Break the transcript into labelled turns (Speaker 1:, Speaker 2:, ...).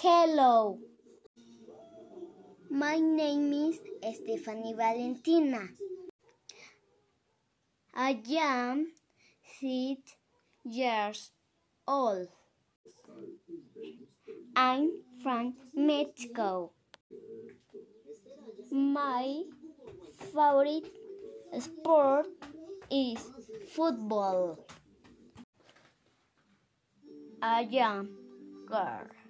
Speaker 1: Hello. My name is Stephanie Valentina. I am six years old. I'm from Mexico. My favorite sport is football. I am girl.